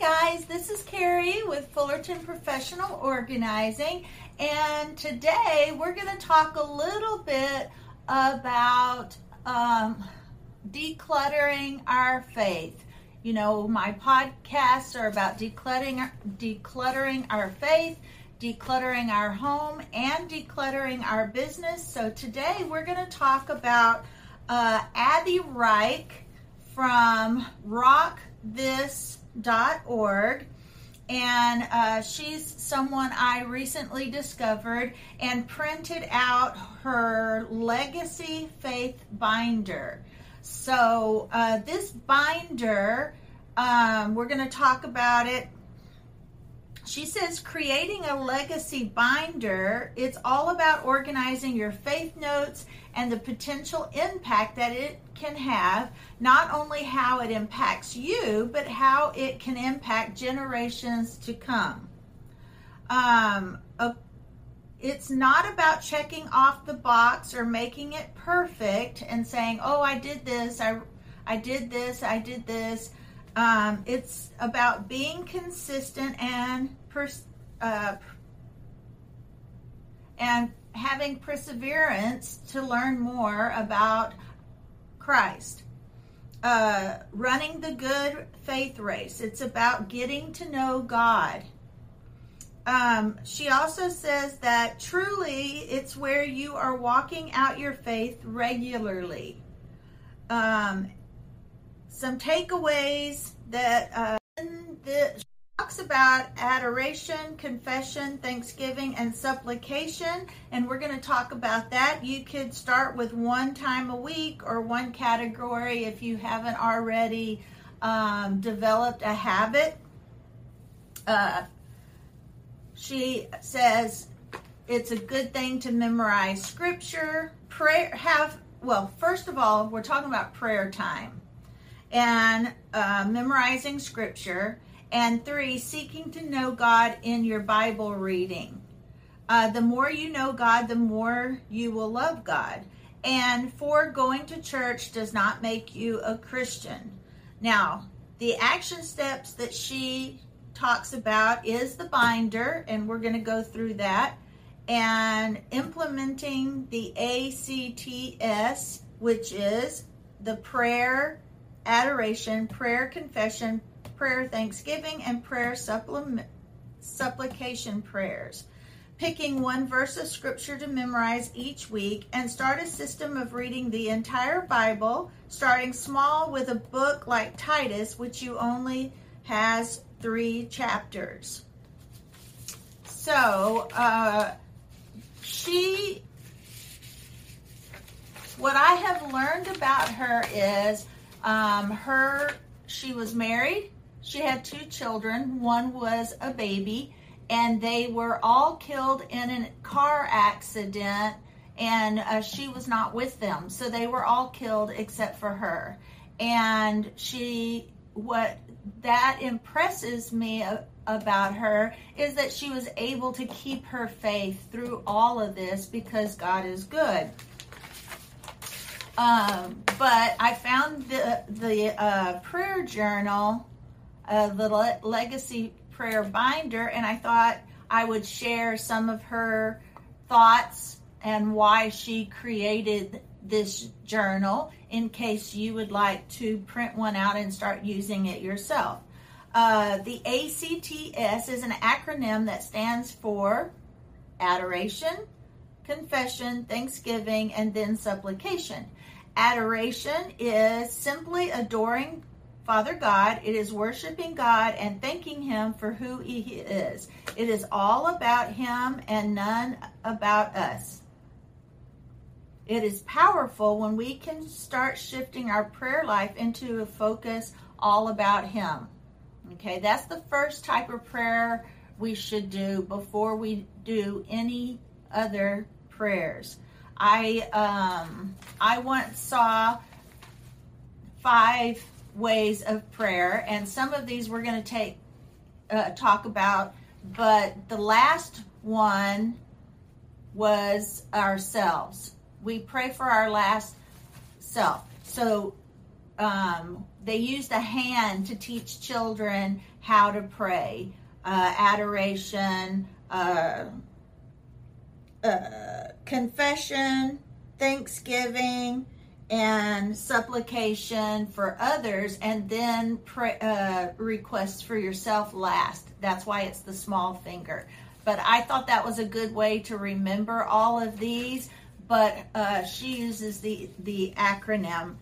Guys. This is Carrie with Fullerton Professional Organizing, and today we're going to talk a little bit about um, decluttering our faith. You know, my podcasts are about decluttering, decluttering our faith, decluttering our home, and decluttering our business. So today we're going to talk about uh, Abby Rike from Rock This org and uh, she's someone I recently discovered and printed out her legacy faith binder. So uh, this binder, um, we're going to talk about it. She says creating a legacy binder, it's all about organizing your faith notes and the potential impact that it can have, not only how it impacts you, but how it can impact generations to come. Um, a, it's not about checking off the box or making it perfect and saying, "Oh, I did this. I I did this. I did this." Um, it's about being consistent and pers- uh, and having perseverance to learn more about Christ. Uh, running the good faith race. It's about getting to know God. Um, she also says that truly it's where you are walking out your faith regularly. Um, some takeaways that uh, talks about adoration, confession, thanksgiving, and supplication, and we're going to talk about that. You could start with one time a week or one category if you haven't already um, developed a habit. Uh, she says it's a good thing to memorize scripture, prayer, have, well, first of all, we're talking about prayer time and uh, memorizing scripture and three, seeking to know God in your Bible reading. Uh, the more you know God, the more you will love God. And four, going to church does not make you a Christian. Now, the action steps that she talks about is the binder, and we're going to go through that, and implementing the ACTS, which is the prayer, adoration, prayer, confession, prayer thanksgiving, and prayer supplication prayers. Picking one verse of scripture to memorize each week and start a system of reading the entire Bible, starting small with a book like Titus, which you only has three chapters. So, uh, she, what I have learned about her is um, her, she was married she had two children. One was a baby, and they were all killed in a car accident, and uh, she was not with them. So they were all killed except for her. And she, what that impresses me about her is that she was able to keep her faith through all of this because God is good. Um, but I found the the uh, prayer journal uh, the Le- Legacy Prayer Binder, and I thought I would share some of her thoughts and why she created this journal in case you would like to print one out and start using it yourself. Uh, the ACTS is an acronym that stands for adoration, confession, thanksgiving, and then supplication. Adoration is simply adoring Father God, it is worshiping God and thanking Him for who He is. It is all about Him and none about us. It is powerful when we can start shifting our prayer life into a focus all about Him. Okay, that's the first type of prayer we should do before we do any other prayers. I um, I once saw five ways of prayer, and some of these we're going to take uh, talk about. But the last one was ourselves. We pray for our last self. So um, they used a hand to teach children how to pray, uh, adoration, uh, uh, confession, thanksgiving, and supplication for others, and then pray, uh, requests for yourself last. That's why it's the small finger. But I thought that was a good way to remember all of these. But uh, she uses the the acronym.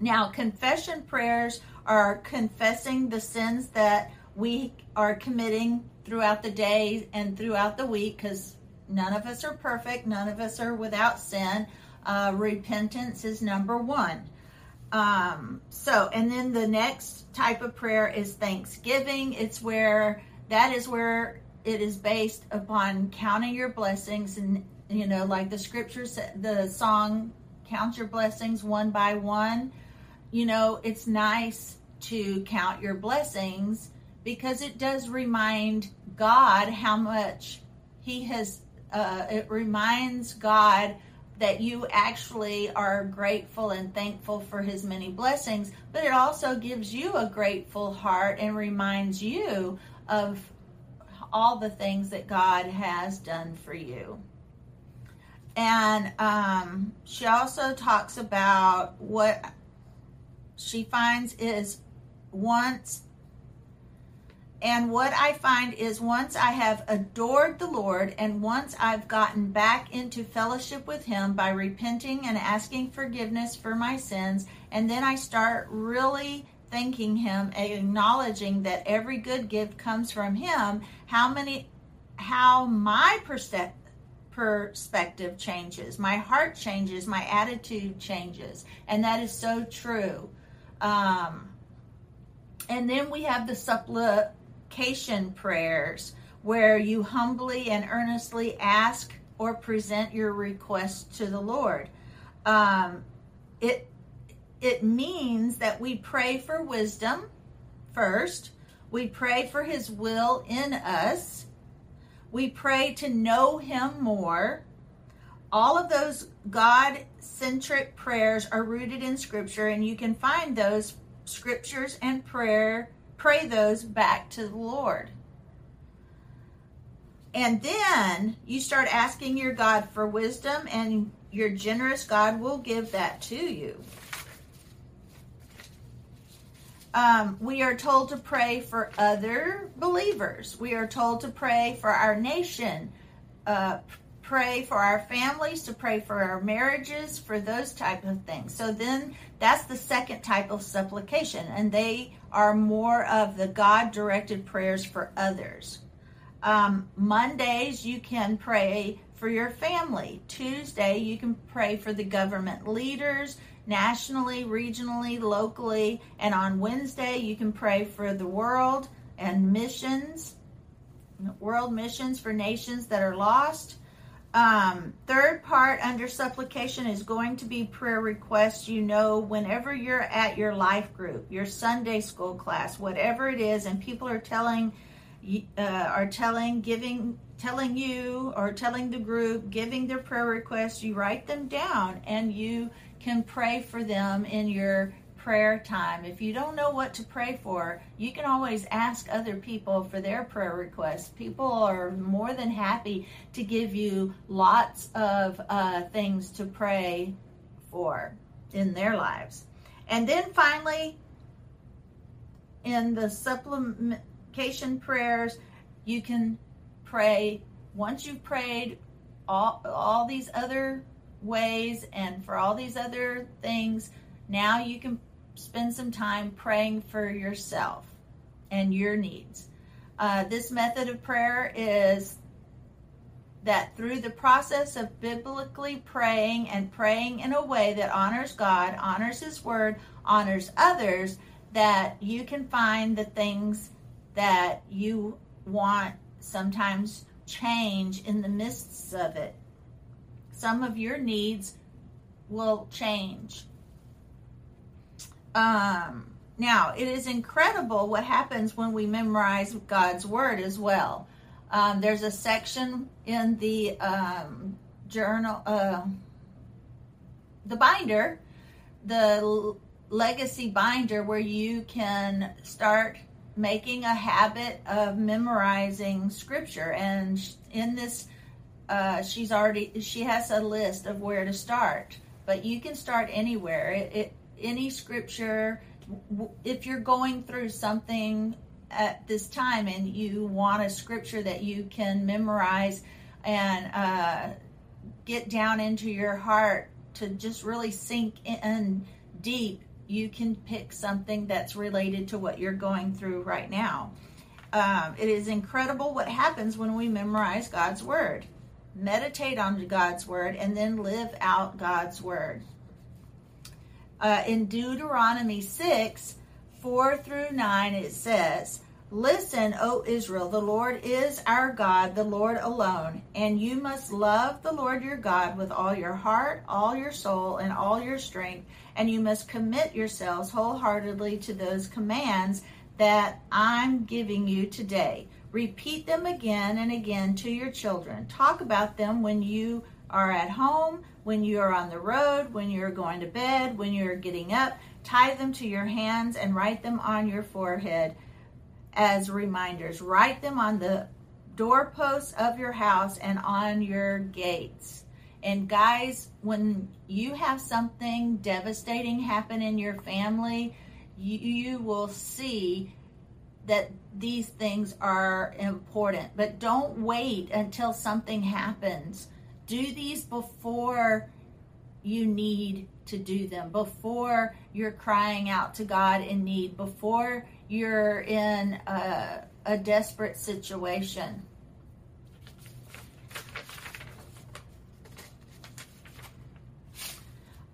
Now, confession prayers are confessing the sins that we are committing throughout the day and throughout the week because none of us are perfect, none of us are without sin. Uh, repentance is number one. Um, so, and then the next type of prayer is thanksgiving. It's where that is where it is based upon counting your blessings and you know like the scriptures the song count your blessings one by one you know it's nice to count your blessings because it does remind god how much he has uh, it reminds god that you actually are grateful and thankful for his many blessings but it also gives you a grateful heart and reminds you of all the things that God has done for you. And um, she also talks about what she finds is once, and what I find is once I have adored the Lord and once I've gotten back into fellowship with Him by repenting and asking forgiveness for my sins, and then I start really thanking him acknowledging that every good gift comes from him how many how my perspective changes my heart changes my attitude changes. And that is so true. Um, and then we have the supplication prayers where you humbly and earnestly ask or present your request to the lord um, it it means that we pray for wisdom first. We pray for his will in us. We pray to know him more. All of those God centric prayers are rooted in scripture and you can find those scriptures and prayer pray those back to the Lord. And then you start asking your God for wisdom and your generous God will give that to you. Um, we are told to pray for other believers. We are told to pray for our nation, uh, pray for our families, to pray for our marriages, for those type of things. So then that's the second type of supplication, and they are more of the God directed prayers for others. Um, Mondays, you can pray for your family. Tuesday, you can pray for the government leaders nationally, regionally, locally. And on Wednesday, you can pray for the world and missions, world missions for nations that are lost. Um, third part under supplication is going to be prayer requests. You know, whenever you're at your life group, your Sunday school class, whatever it is, and people are telling, uh, are telling, giving, telling you, or telling the group, giving their prayer requests, you write them down and you can pray for them in your prayer time. If you don't know what to pray for, you can always ask other people for their prayer requests. People are more than happy to give you lots of uh, things to pray for in their lives. And then finally, in the supplication prayers, you can pray once you've prayed all, all these other ways and for all these other things, now you can spend some time praying for yourself and your needs. Uh, this method of prayer is that through the process of biblically praying and praying in a way that honors God, honors His Word, honors others, that you can find the things that you want sometimes change in the midst of it some of your needs will change. Um, now, it is incredible what happens when we memorize God's Word as well. Um, there's a section in the um, journal, uh, the binder, the legacy binder where you can start making a habit of memorizing scripture. And in this, uh, she's already she has a list of where to start. But you can start anywhere. It, it any scripture. If you're going through something at this time and you want a scripture that you can memorize and uh, get down into your heart to just really sink in deep, you can pick something that's related to what you're going through right now. Um, it is incredible what happens when we memorize God's Word. Meditate on God's Word and then live out God's Word. Uh, in Deuteronomy 6 4 through 9, it says, Listen, O Israel, the Lord is our God, the Lord alone, and you must love the Lord your God with all your heart, all your soul, and all your strength, and you must commit yourselves wholeheartedly to those commands that I'm giving you today. Repeat them again and again to your children. Talk about them when you are at home, when you are on the road, when you're going to bed, when you're getting up. Tie them to your hands and write them on your forehead as reminders. Write them on the doorposts of your house and on your gates. And guys, when you have something devastating happen in your family, you, you will see that these things are important. But don't wait until something happens. Do these before you need to do them, before you're crying out to God in need, before you're in a, a desperate situation.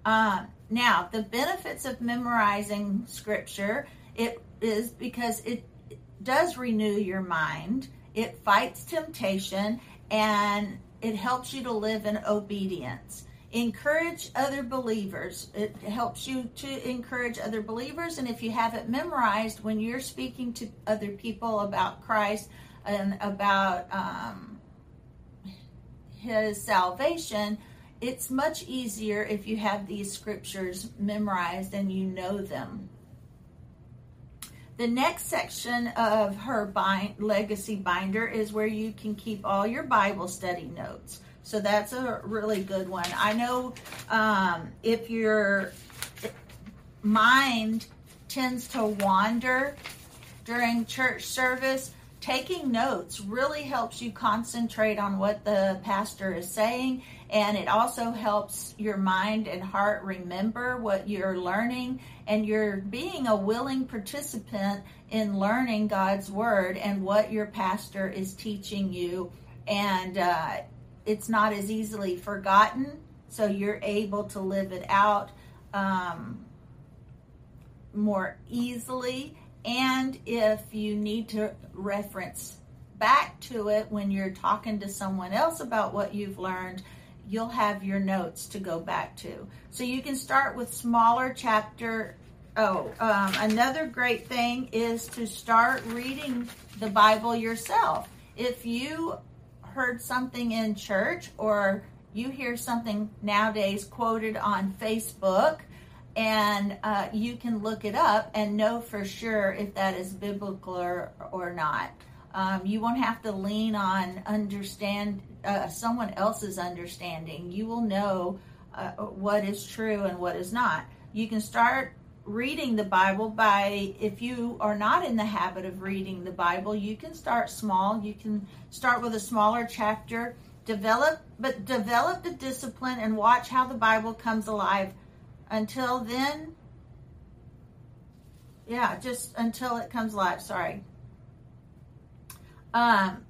Uh, now, the benefits of memorizing scripture it is because it does renew your mind. It fights temptation and it helps you to live in obedience encourage other believers. It helps you to encourage other believers. And if you have it memorized, when you're speaking to other people about Christ and about um, his salvation, it's much easier if you have these scriptures memorized and you know them. The next section of her bind, legacy binder is where you can keep all your Bible study notes. So that's a really good one. I know um, if your mind tends to wander during church service, taking notes really helps you concentrate on what the pastor is saying and it also helps your mind and heart remember what you're learning and you're being a willing participant in learning God's word and what your pastor is teaching you and uh, it's not as easily forgotten, so you're able to live it out um, more easily. And if you need to reference back to it when you're talking to someone else about what you've learned, you'll have your notes to go back to. So you can start with smaller chapter. Oh, um, another great thing is to start reading the Bible yourself. If you heard something in church or you hear something nowadays quoted on Facebook and uh, you can look it up and know for sure if that is biblical or, or not. Um, you won't have to lean on understand uh, someone else's understanding. You will know uh, what is true and what is not. You can start reading the Bible by, if you are not in the habit of reading the Bible, you can start small. You can start with a smaller chapter, develop, but develop the discipline and watch how the Bible comes alive. Until then, yeah, just until it comes alive. Sorry. Um,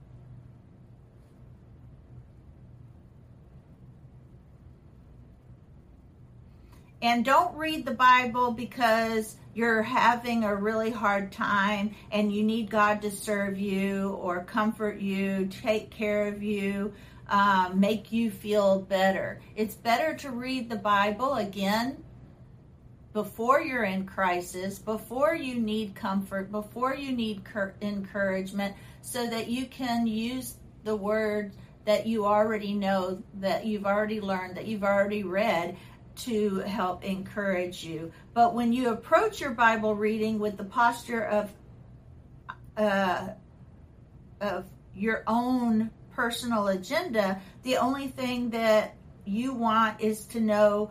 And don't read the Bible because you're having a really hard time and you need God to serve you or comfort you, take care of you, um, make you feel better. It's better to read the Bible again before you're in crisis, before you need comfort, before you need cur- encouragement, so that you can use the word that you already know, that you've already learned, that you've already read to help encourage you. But when you approach your Bible reading with the posture of uh, of your own personal agenda, the only thing that you want is to know.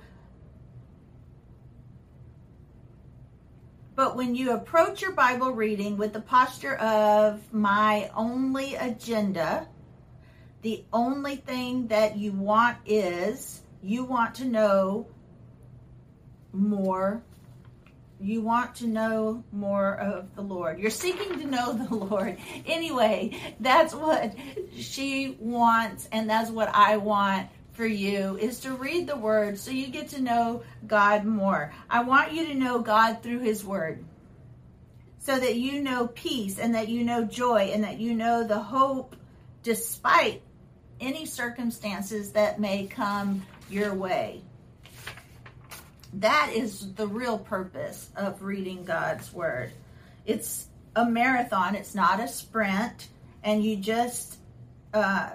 But when you approach your Bible reading with the posture of my only agenda, the only thing that you want is you want to know more. You want to know more of the Lord. You're seeking to know the Lord. Anyway, that's what she wants, and that's what I want for you is to read the word so you get to know God more. I want you to know God through his word so that you know peace and that you know joy and that you know the hope despite any circumstances that may come your way. That is the real purpose of reading God's Word. It's a marathon, it's not a sprint, and you just, uh,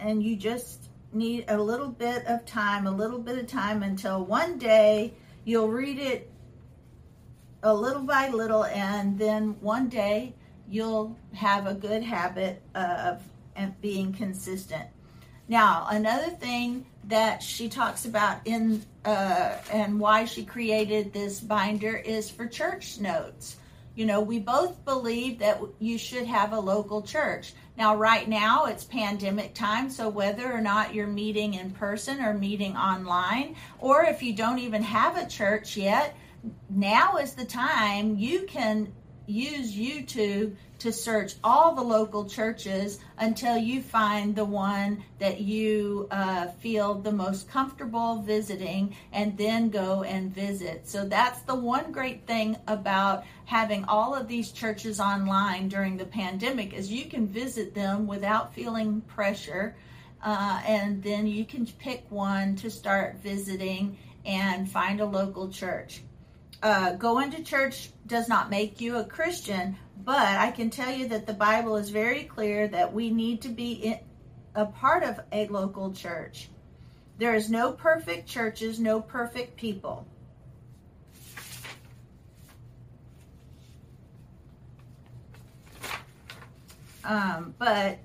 and you just need a little bit of time, a little bit of time until one day you'll read it a little by little, and then one day you'll have a good habit of being consistent. Now, another thing that she talks about in uh, and why she created this binder is for church notes. You know, we both believe that you should have a local church. Now, right now, it's pandemic time, so whether or not you're meeting in person or meeting online, or if you don't even have a church yet, now is the time you can use YouTube to search all the local churches until you find the one that you uh, feel the most comfortable visiting and then go and visit. So that's the one great thing about having all of these churches online during the pandemic is you can visit them without feeling pressure. Uh, and then you can pick one to start visiting and find a local church. Uh, going to church does not make you a Christian, but I can tell you that the Bible is very clear that we need to be in, a part of a local church. There is no perfect churches, no perfect people. Um, but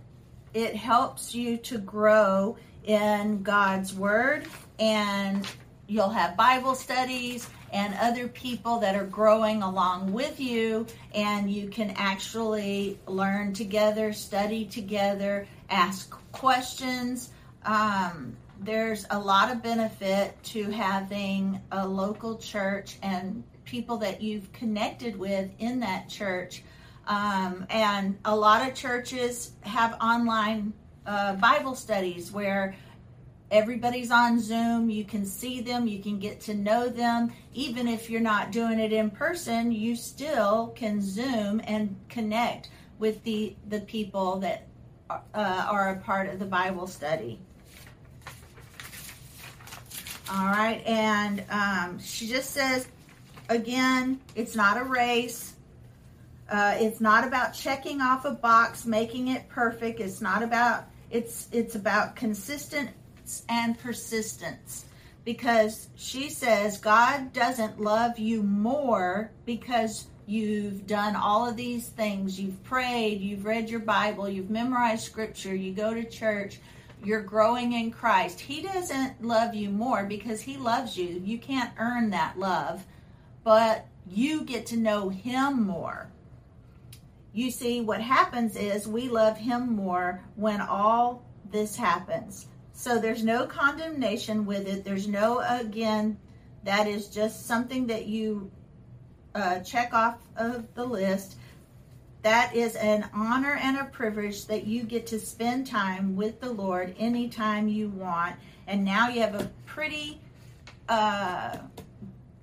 it helps you to grow in God's Word, and you'll have Bible studies and other people that are growing along with you, and you can actually learn together, study together, ask questions. Um, there's a lot of benefit to having a local church and people that you've connected with in that church. Um, and a lot of churches have online uh, Bible studies where Everybody's on Zoom. You can see them, you can get to know them. Even if you're not doing it in person, you still can Zoom and connect with the, the people that uh, are a part of the Bible study. All right, and um, she just says again, it's not a race. Uh, it's not about checking off a box, making it perfect. It's not about it's it's about consistent and persistence because she says God doesn't love you more because you've done all of these things. You've prayed, you've read your Bible, you've memorized scripture, you go to church, you're growing in Christ. He doesn't love you more because He loves you. You can't earn that love, but you get to know Him more. You see, what happens is we love Him more when all this happens. So there's no condemnation with it. There's no, again, that is just something that you uh, check off of the list. That is an honor and a privilege that you get to spend time with the Lord anytime you want. And now you have a pretty uh,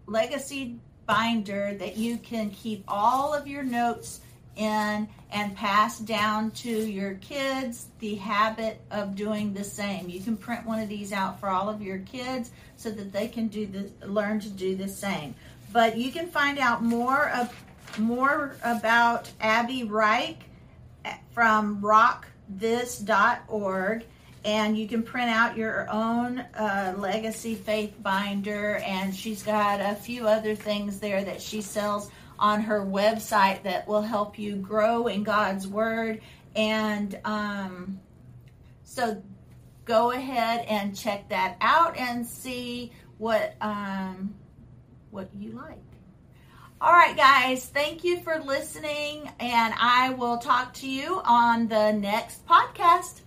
legacy binder that you can keep all of your notes in and pass down to your kids the habit of doing the same. You can print one of these out for all of your kids so that they can do the learn to do the same. But you can find out more of more about Abby Rike from rockthis.org and you can print out your own uh, legacy faith binder and she's got a few other things there that she sells on her website that will help you grow in god's word. And um, so go ahead and check that out and see what um, what you like. All right guys. Thank you for listening and i will talk to you on the next podcast